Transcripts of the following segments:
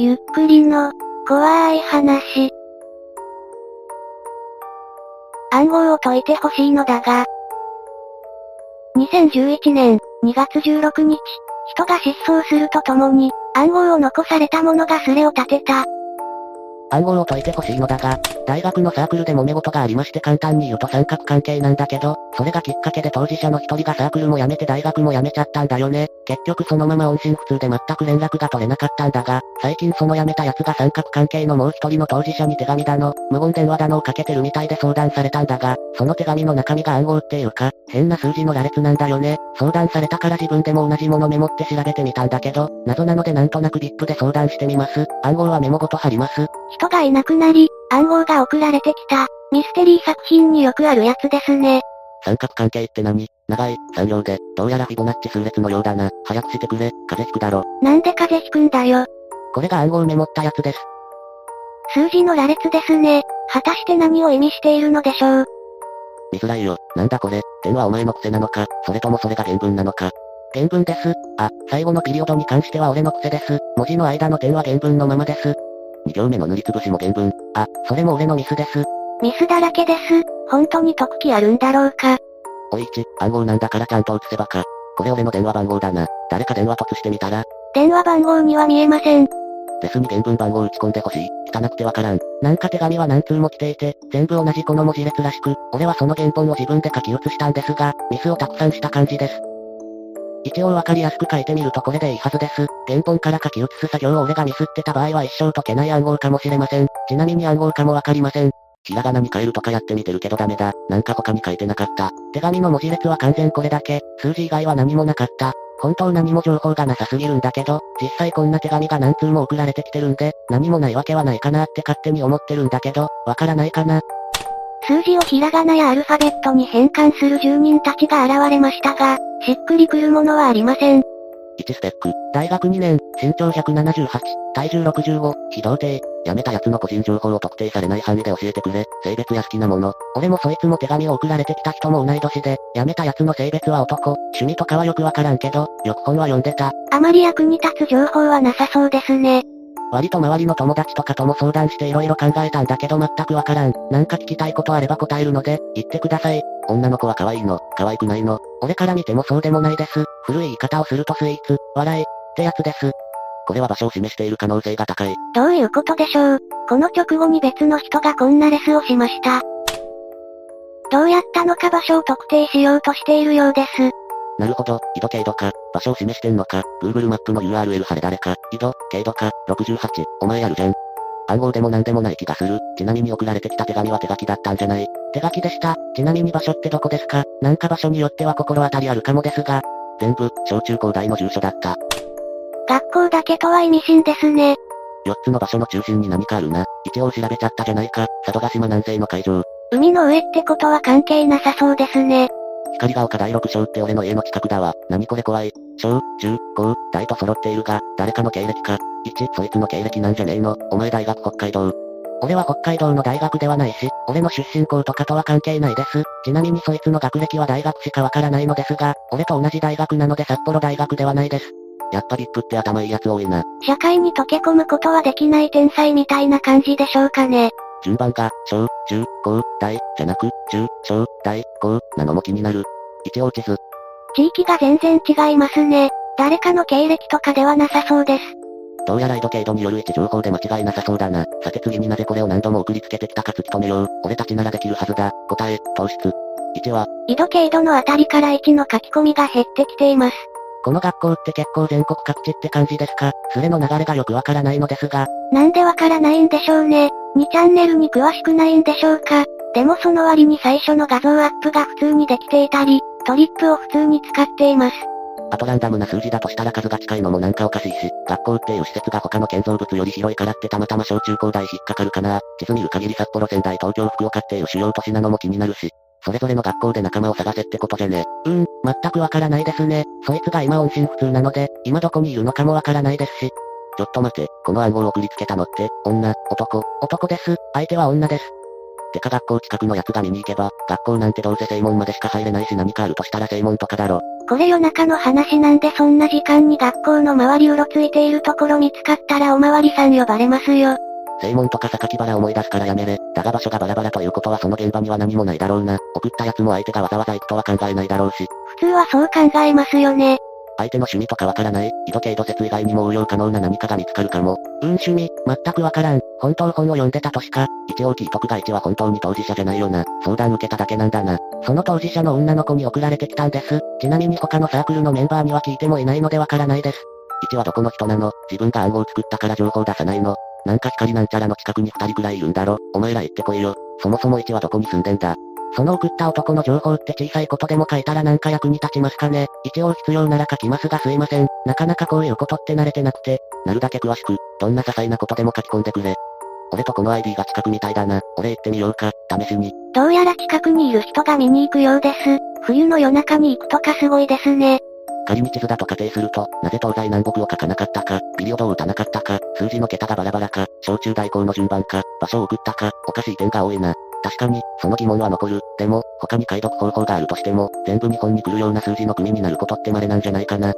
ゆっくりの、怖い話。暗号を解いてほしいのだが。2011年2月16日、人が失踪するとともに、暗号を残された者がスレを立てた。暗号を解いてほしいのだが、大学のサークルで揉め事がありまして簡単に言うと三角関係なんだけど、それがきっかけで当事者の一人がサークルも辞めて大学も辞めちゃったんだよね。結局そのまま音信不通で全く連絡が取れなかったんだが、最近その辞めた奴が三角関係のもう一人の当事者に手紙だの、無言電話だのをかけてるみたいで相談されたんだが、その手紙の中身が暗号っていうか、変な数字の羅列なんだよね。相談されたから自分でも同じものメモって調べてみたんだけど、謎なのでなんとなく VIP で相談してみます。暗号はメモごと貼ります。人がいなくなり、暗号が送られてきた、ミステリー作品によくあるやつですね。三角関係って何？長い、産業で、どうやらフィボナッチ数列のようだな。早くしてくれ、風邪ひくだろ。なんで風邪ひくんだよ。これが暗号メモったやつです。数字の羅列ですね。果たして何を意味しているのでしょう。見づらいよ。なんだこれ。点はお前の癖なのか、それともそれが原文なのか。原文です。あ、最後のピリオドに関しては俺の癖です。文字の間の点は原文のままです。2行目の塗りつぶしも原文。あ、それも俺のミスです。ミスだらけです。本当に解く気あるんだろうか。おいち、暗号なんだからちゃんと写せばか。これ俺の電話番号だな。誰か電話突してみたら。電話番号には見えません。レスに原文番号打ち込んでほしい。汚くてわからん。なんか手紙は何通も来ていて、全部同じこの文字列らしく、俺はその原本を自分で書き写したんですが、ミスをたくさんした感じです。一応わかりやすく書いてみるとこれでいいはずです。原本から書き写す作業を俺がミスってた場合は一生解けない暗号かもしれません。ちなみに暗号かもわかりません。ひらがなに変えるとかやってみてるけどダメだ。なんか他に書いてなかった。手紙の文字列は完全これだけ。数字以外は何もなかった。本当何も情報がなさすぎるんだけど、実際こんな手紙が何通も送られてきてるんで、何もないわけはないかなって勝手に思ってるんだけど、わからないかな。数字をひらがなやアルファベットに変換する住人たちが現れましたが、しっくりくるものはありません。1ステック、大学2年、身長178、体重65、非童貞、辞めた奴の個人情報を特定されない範囲で教えてくれ、性別や好きなもの。俺もそいつも手紙を送られてきた人も同い年で、辞めた奴の性別は男、趣味とかはよくわからんけど、よく本は読んでた。あまり役に立つ情報はなさそうですね。割と周りの友達とかとも相談して色々考えたんだけど全くわからん。なんか聞きたいことあれば答えるので、言ってください。女の子は可愛いの、可愛くないの。俺から見てもそうでもないです。古い言い方をするとスイーツ、笑い、ってやつです。これは場所を示している可能性が高い。どういうことでしょうこの直後に別の人がこんなレスをしました。どうやったのか場所を特定しようとしているようです。なるほど、緯度経度か、場所を示してんのか、Google マップの URL 貼れ誰か、緯度、経度か、68、お前やるじゃん。暗号でも何でもない気がする。ちなみに送られてきた手紙は手書きだったんじゃない手書きでした。ちなみに場所ってどこですか？なんか場所によっては心当たりあるかもですが。全部、小中高大の住所だった。学校だけとは意味深ですね。4つの場所の中心に何かあるな。一応調べちゃったじゃないか。佐渡島南西の海上。海の上ってことは関係なさそうですね。光が丘第六章って俺の家の近くだわ。何これ怖い。小、中、高、大と揃っているが、誰かの経歴か。1、そいつの経歴なんじゃねえの。お前大学北海道。俺は北海道の大学ではないし、俺の出身校とかとは関係ないです。ちなみにそいつの学歴は大学しかわからないのですが、俺と同じ大学なので札幌大学ではないです。やっぱりップって頭いいやつ多いな。社会に溶け込むことはできない天才みたいな感じでしょうかね。順番が、小、中、高、大、じゃなく、中、小、大、高、なのも気になる。一応地図。地域が全然違いますね。誰かの経歴とかではなさそうです。どうやら緯度経度による位置情報で間違いなさそうだな。さて次になぜこれを何度も送りつけてきたか突き止めよう。俺たちならできるはずだ。答え、糖質。1は、緯度経度のあたりから1の書き込みが減ってきています。この学校って結構全国各地って感じですか？スレの流れがよくわからないのですが。なんでわからないんでしょうね。2チャンネルに詳しくないんでしょうか。でもその割に最初の画像アップが普通にできていたり、トリップを普通に使っています。あとランダムな数字だとしたら数が近いのもなんかおかしいし、学校っていう施設が他の建造物より広いからってたまたま小中高大引っかかるかな。地図見る限り札幌仙台東京福岡っていう主要都市なのも気になるし、それぞれの学校で仲間を探せってことじゃね。うん、全くわからないですね。そいつが今音信不通なので、今どこにいるのかもわからないですし。ちょっと待て、この暗号を送りつけたのって、女、男、男です。相手は女です。てか学校近くのやつが見に行けば、学校なんてどうせ正門までしか入れないし何かあるとしたら正門とかだろ。これ夜中の話なんでそんな時間に学校の周りうろついているところ見つかったらおまわりさん呼ばれますよ。正門とか榊原思い出すからやめれ。だが場所がバラバラということはその現場には何もないだろうな。送った奴も相手がわざわざ行くとは考えないだろうし。普通はそう考えますよね。相手の趣味とかわからない、緯度経度説以外にも応用可能な何かが見つかるかも。うん趣味、全くわからん。本当本を読んでたとしか。一応聞いとくが一は本当に当事者じゃないよな。相談受けただけなんだな。その当事者の女の子に送られてきたんです。ちなみに他のサークルのメンバーには聞いてもいないのでわからないです。一はどこの人なの？自分が暗号作ったから情報出さないの？なんか光なんちゃらの近くに二人くらいいるんだろ？お前ら行ってこいよ。そもそも一はどこに住んでんだ？その送った男の情報って小さいことでも書いたらなんか役に立ちますかね一応必要なら書きますがすいません。なかなかこういうことって慣れてなくて。なるだけ詳しく、どんな些細なことでも書き込んでくれ。俺とこの ID が近くみたいだな。俺行ってみようか、試しに。どうやら近くにいる人が見に行くようです。冬の夜中に行くとかすごいですね。仮に地図だと仮定すると、なぜ東西南北を書かなかったか、ビリオドを打たなかったか、数字の桁がバラバラか、小中大校の順番か、場所を送ったか、おかしい点が多いな。確かに、その疑問は残る。でも、他に解読方法があるとしても、全部日本に来るような数字の組になることって稀なんじゃないかな。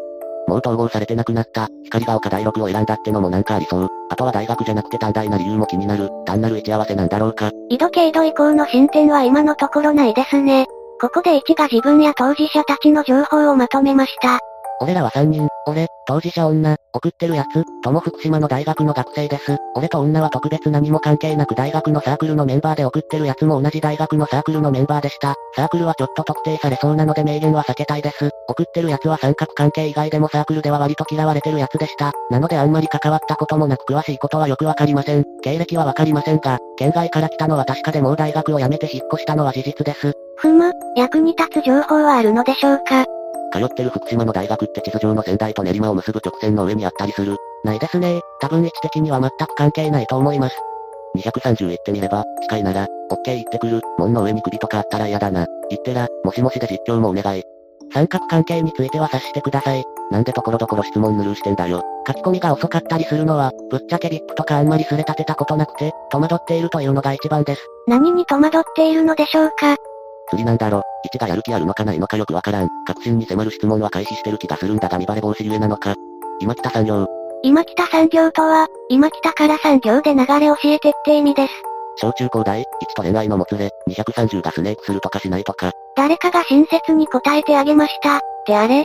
もう統合されてなくなった、光が丘第6を選んだってのもなんかありそう。あとは大学じゃなくて短大な理由も気になる。単なる位置合わせなんだろうか。緯度経度以降の進展は今のところないですね。ここで1が自分や当事者たちの情報をまとめました。俺らは3人、俺、当事者女、送ってるやつ、とも福島の大学の学生です。俺と女は特別何も関係なく大学のサークルのメンバーで送ってるやつも同じ大学のサークルのメンバーでした。サークルはちょっと特定されそうなので明言は避けたいです。送ってるやつは三角関係以外でもサークルでは割と嫌われてるやつでした。なのであんまり関わったこともなく詳しいことはよくわかりません。経歴はわかりませんが、県外から来たのは確かでもう大学を辞めて引っ越したのは事実です。ふむ、役に立つ情報はあるのでしょうか？通ってる福島の大学って地図上の仙台と練馬を結ぶ直線の上にあったりする。ないですね。多分位置的には全く関係ないと思います。230行ってみれば、近いなら、オッケー行ってくる。門の上に首とかあったら嫌だな。行ってら、もしもしで実況もお願い。三角関係については察してください。なんでところどころ質問ぬるしてんだよ。書き込みが遅かったりするのは、ぶっちゃけ VIP とかあんまりすれ立てたことなくて、戸惑っているというのが一番です。何に戸惑っているのでしょうか釣りなんだろ。一がやる気あるのかないのかよくわからん。確信に迫る質問は回避してる気がするんだが見バレ防止ゆえなのか。今北産業。今北産業とは、今北から産業で流れ教えてって意味です。小中高大、1と恋愛のもつれ、230がスネークするとかしないとか。誰かが親切に答えてあげました。ってあれ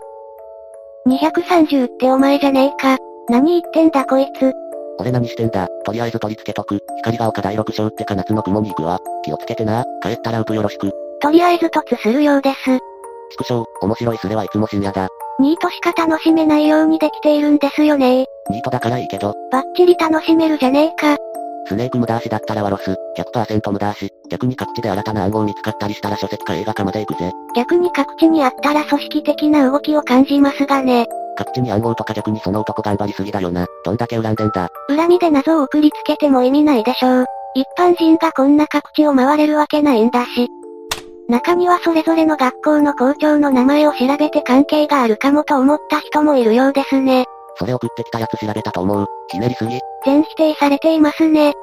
?230 ってお前じゃねえか。何言ってんだこいつ。俺何してんだ。とりあえず取り付けとく。光が丘第6章ってか夏の雲に行くわ。気をつけてな。帰ったらウプよろしく。とりあえず突するようです。畜生、面白いスレはいつも深夜だ。ニートしか楽しめないようにできているんですよねニートだからいいけど。バッチリ楽しめるじゃねえか。スネーク無駄足だったらワロス、100%無駄足。逆に各地で新たな暗号見つかったりしたら書籍か映画化まで行くぜ。逆に各地にあったら組織的な動きを感じますがね。各地に暗号とか逆にその男頑張りすぎだよな。どんだけ恨んでんだ。恨みで謎を送りつけても意味ないでしょう。一般人がこんな各地を回れるわけないんだし。中にはそれぞれの学校の校長の名前を調べて関係があるかもと思った人もいるようですね。それ送ってきたやつ調べたと思う。ひねりすぎ。全否定されていますね。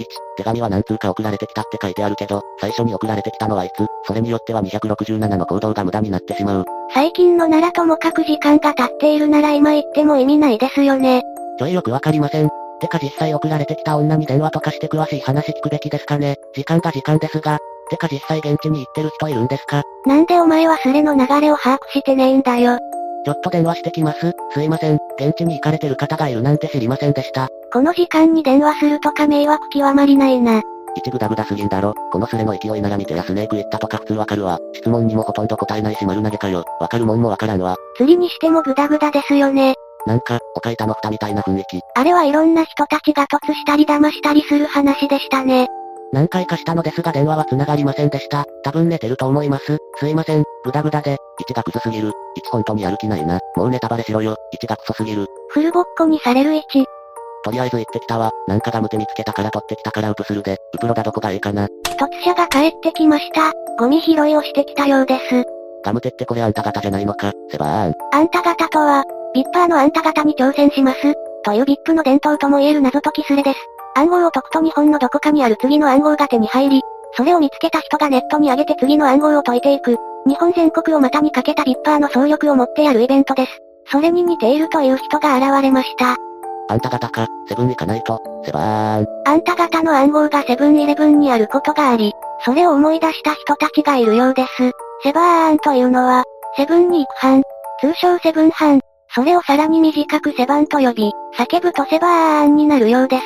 1、手紙は何通か送られてきたって書いてあるけど、最初に送られてきたのはいつ、それによっては267の行動が無駄になってしまう。最近のならともかく時間が経っているなら今言っても意味ないですよね。ちょいよくわかりません。てか実際送られてきた女に電話とかして詳しい話聞くべきですかね。時間が時間ですが。てか実際現地に行ってる人いるんですか？なんでお前はスレの流れを把握してねえんだよ。ちょっと電話してきます。すいません。現地に行かれてる方がいるなんて知りませんでした。この時間に電話するとか迷惑極まりないな。一グダグダすぎんだろ。このスレの勢いなら見てやスネーク行ったとか普通わかるわ。質問にもほとんど答えないし丸投げかよ。わかるもんもわからんわ。釣りにしてもグダグダですよね。なんか、おかいたの蓋みたいな雰囲気。あれはいろんな人たちが突したり騙したりする話でしたね。何回かしたのですが電話は繋がりませんでした。多分寝てると思います。すいません、グダグダで。1がクズすぎる。1本当にやる気ないな。もうネタバレしろよ。1がクソすぎる。フルボッコにされる1。とりあえず行ってきたわ。なんかガム手見つけたから取ってきたからウプするで。ウプロだどこがええかな。突者が帰ってきました。ゴミ拾いをしてきたようです。ガム手ってこれあんた方じゃないのか。セバーン。あんた方とは、ビッパーのあんた方に挑戦します。というビップの伝統とも言える謎解きスレです。暗号を解くと日本のどこかにある次の暗号が手に入り、それを見つけた人がネットに上げて次の暗号を解いていく。日本全国を股にかけたビッパーの総力を持ってやるイベントです。それに似ているという人が現れました。あんた方か、セブン行かないと、セバーン。あんた方の暗号がセブンイレブンにあることがあり、それを思い出した人たちがいるようです。セバーンというのは、セブンに行く班、通称セブン班。それをさらに短くセバンと呼び、叫ぶとセバーンになるようです。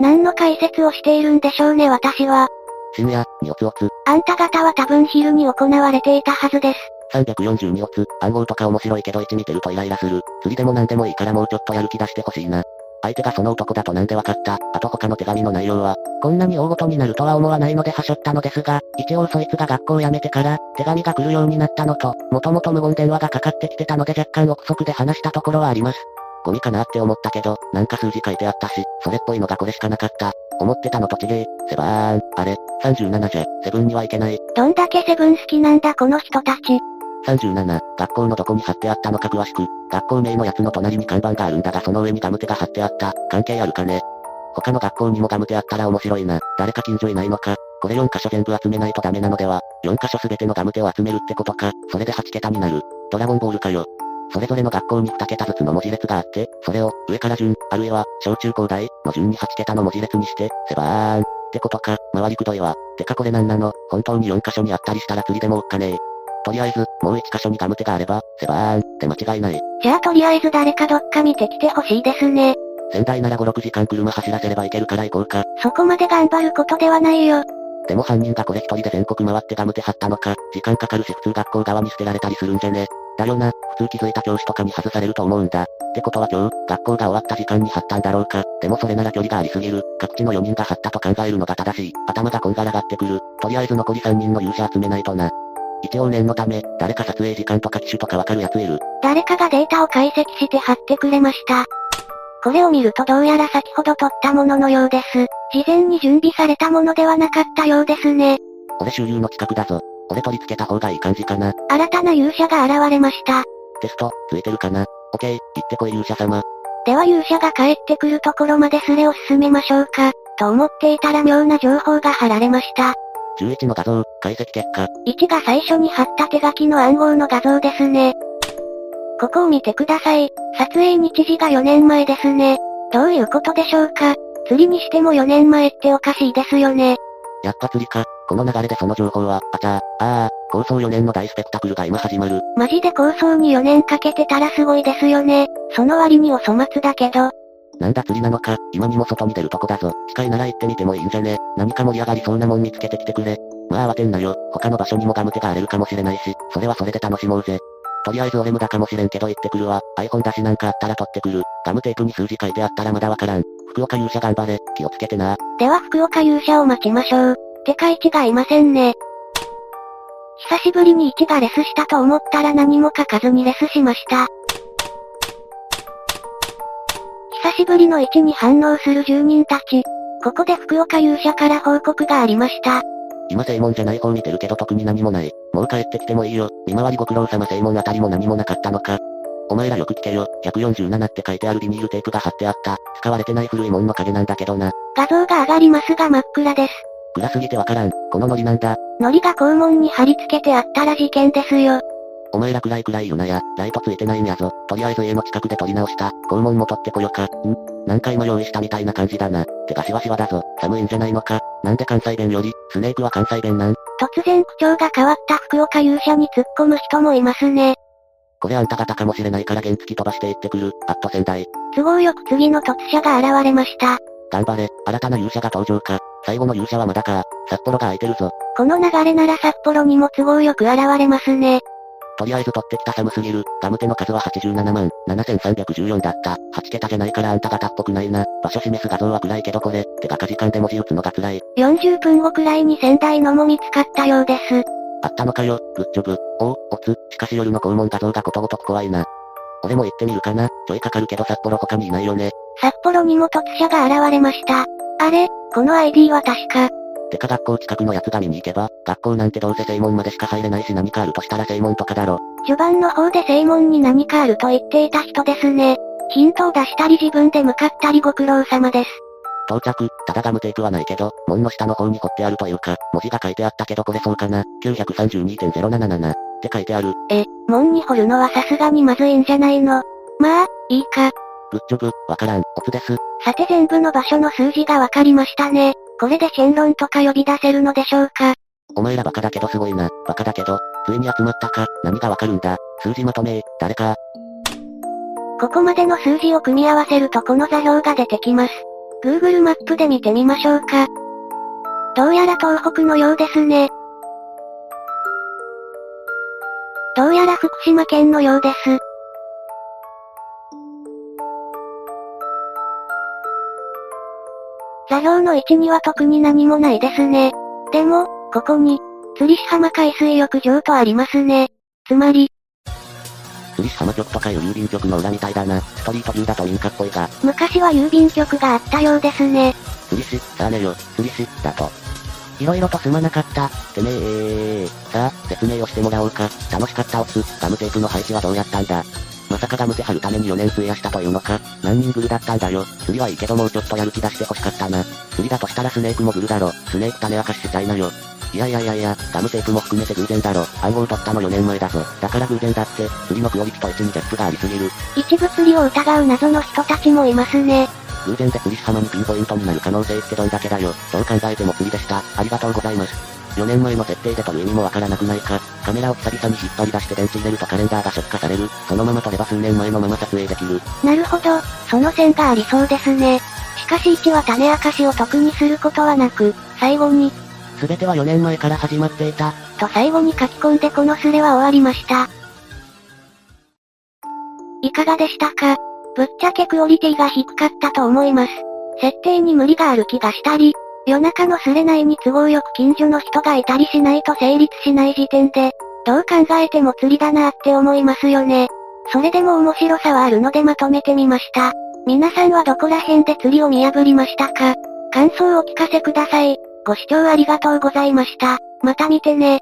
何の解説をしているんでしょうね私は。深夜、におつおつ。あんた方は多分昼に行われていたはずです。342オツ、暗号とか面白いけど1見てるとイライラする。釣りでも何でもいいからもうちょっとやる気出してほしいな。相手がその男だとなんでわかった。あと他の手紙の内容は、こんなに大ごとになるとは思わないので端折ったのですが、一応そいつが学校を辞めてから、手紙が来るようになったのと、もともと無言電話がかかってきてたので若干憶測で話したところはあります。ゴミかなって思ったけど、なんか数字書いてあったし、それっぽいのがこれしかなかった。思ってたのと違え、セバーン、あれ、37じゃ、セブンにはいけない。どんだけセブン好きなんだこの人たち。37、学校のどこに貼ってあったのか詳しく、学校名のやつの隣に看板があるんだがその上にガムテが貼ってあった、関係あるかね。他の学校にもガムテあったら面白いな、誰か近所いないのか、これ4箇所全部集めないとダメなのでは、4箇所全てのガムテを集めるってことか、それで8桁になる。ドラゴンボールかよ。それぞれの学校に2桁ずつの文字列があって、それを、上から順、あるいは、小中高大、の順に8桁の文字列にして、セバーン。ってことか、周りくどいわ。てかこれなんなの、本当に4箇所にあったりしたら釣りでもおっかねえ。とりあえず、もう一箇所にガムテがあれば、セバーン、って間違いない。じゃあとりあえず誰かどっか見てきてほしいですね。仙台なら5、6時間車走らせれば行けるから行こうか。そこまで頑張ることではないよ。でも犯人がこれ一人で全国回ってガムテ貼ったのか、時間かかるし普通学校側に捨てられたりするんじゃね。だよな、普通気づいた教師とかに外されると思うんだ。ってことは今日、学校が終わった時間に貼ったんだろうか。でもそれなら距離がありすぎる。各地の4人が貼ったと考えるのが正しい。頭がこんがらがってくる。とりあえず残り3人の勇者集めないとな。一応念のため、誰か撮影時間とか機種とかわかるやついる。誰かがデータを解析して貼ってくれました。これを見るとどうやら先ほど撮ったもののようです。事前に準備されたものではなかったようですね。俺周遊の近くだぞ。俺取り付けた方がいい感じかな。新たな勇者が現れました。テスト、ついてるかなオッケー、行ってこい勇者様。では勇者が帰ってくるところまでスレを進めましょうか。と思っていたら妙な情報が貼られました。11の画像、解析結果。1が最初に貼った手書きの暗号の画像ですね。ここを見てください。撮影日時が4年前ですね。どういうことでしょうか釣りにしても4年前っておかしいですよね。やっぱ釣りか。この流れでその情報は、あちゃー、ああ、構想4年の大スペクタクルが今始まる。マジで構想に4年かけてたらすごいですよね。その割にお粗末だけど。なんだ釣りなのか、今にも外に出るとこだぞ。近いなら行ってみてもいいんじゃね何か盛り上がりそうなもん見つけてきてくれ。まあ慌てんなよ。他の場所にもガムテが荒れるかもしれないし、それはそれで楽しもうぜ。とりあえず俺無駄かもしれんけど行ってくるわ。iPhone 出しなんかあったら取ってくる。ガムテープに数字書いてあったらまだわからん。福岡勇者頑張れ。気をつけてな。では福岡勇者を待ちましょう。てか1がいませんね。久しぶりに1がレスしたと思ったら何も書かずにレスしました。久しぶりの1に反応する住人たち。ここで福岡勇者から報告がありました。今正門じゃない方見てるけど特に何もない。もう帰ってきてもいいよ。見回りご苦労様正門あたりも何もなかったのか。お前らよく聞けよ。147って書いてあるビニールテープが貼ってあった。使われてない古いもんの影なんだけどな。画像が上がりますが真っ暗です。暗すぎてわからん。このノリなんだ。ノリが肛門に貼り付けてあったら事件ですよ。お前ら暗い暗い言うなや、ライトついてないんやぞ。とりあえず家の近くで撮り直した。肛門も取ってこよか。ん？何回も用意したみたいな感じだな。てかしわしわだぞ。寒いんじゃないのか。なんで関西弁より、スネークは関西弁なん？突然口調が変わった福岡勇者に突っ込む人もいますね。これあんた方かもしれないから原付飛ばしていってくる。アット仙台。都合よく次の突者が現れました。頑張れ、新たな勇者が登場か。最後の勇者はまだか。札幌が空いてるぞ。この流れなら札幌にも都合よく現れますね。とりあえず取ってきた寒すぎる。ガムテの数は87万、7314だった。8桁じゃないからあんた方っぽくないな。場所示す画像は暗いけどこれ、手がか時間で文字打つのが辛い。40分後くらいに仙台のも見つかったようです。あったのかよ、グッジョブ。おお、おつ、しかし夜の肛門画像がことごとく怖いな。俺も行ってみるかな。ちょいかかるけど札幌他にいないよね。札幌にも突者が現れました。あれ、この ID は確か。てか学校近くのやつが見に行けば、学校なんてどうせ正門までしか入れないし何かあるとしたら正門とかだろ。序盤の方で正門に何かあると言っていた人ですね。ヒントを出したり自分で向かったりご苦労様です。到着、ただガムテープはないけど、門の下の方に彫ってあるというか、文字が書いてあったけどこれそうかな。932.077って書いてある。え、門に掘るのはさすがにまずいんじゃないの？まあ、いいか。グッジョブ、わからん、オツです。さて全部の場所の数字がわかりましたね。これでシェンロンとか呼び出せるのでしょうか？お前らバカだけどすごいな。バカだけど、ついに集まったか。何がわかるんだ？数字まとめ誰か。ここまでの数字を組み合わせるとこの座標が出てきます。Google マップで見てみましょうか。どうやら東北のようですね。どうやら福島県のようです。座標の位置には特に何もないですね。でも、ここに、釣り浜海水浴場とありますね。つまり、釣り浜局とかいう郵便局の裏みたいだな。ストリートビューだとインカっぽいが。昔は郵便局があったようですね。釣り師、さあねよ、釣り師、だと。色々とすまなかった。てめえさあ、説明をしてもらおうか。楽しかったオス、ガムテープの配置はどうやったんだまさかガムテ貼るために4年費やしたというのか何人グルだったんだよ。釣りはいいけどもうちょっとやる気出して欲しかったな。釣りだとしたらスネークもグルだろ。スネーク種明かししちゃいなよ。いやいやいやいや、ガムテープも含めて偶然だろ。暗号取ったの4年前だぞ。だから偶然だって、釣りのクオリティと1にギャップがありすぎる。一部釣りを疑う謎の人たちもいますね。偶然で釣り浜にピンポイントになる可能性ってどんだけだよ。どう考えても釣りでした。ありがとうございます。4年前の設定で撮る意味もわからなくないか。カメラを久々に引っ張り出して電池入れるとカレンダーが初期化される。そのまま撮れば数年前のまま撮影できる。なるほど、その線がありそうですね。しかし1は種明かしを特にすることはなく、最後に、すべては4年前から始まっていた。と最後に書き込んでこのスレは終わりました。いかがでしたか？ぶっちゃけクオリティが低かったと思います。設定に無理がある気がしたり、夜中のスレ内に都合よく近所の人がいたりしないと成立しない時点で、どう考えても釣りだなって思いますよね。それでも面白さはあるのでまとめてみました。皆さんはどこら辺で釣りを見破りましたか？感想をお聞かせください。ご視聴ありがとうございました。また見てね。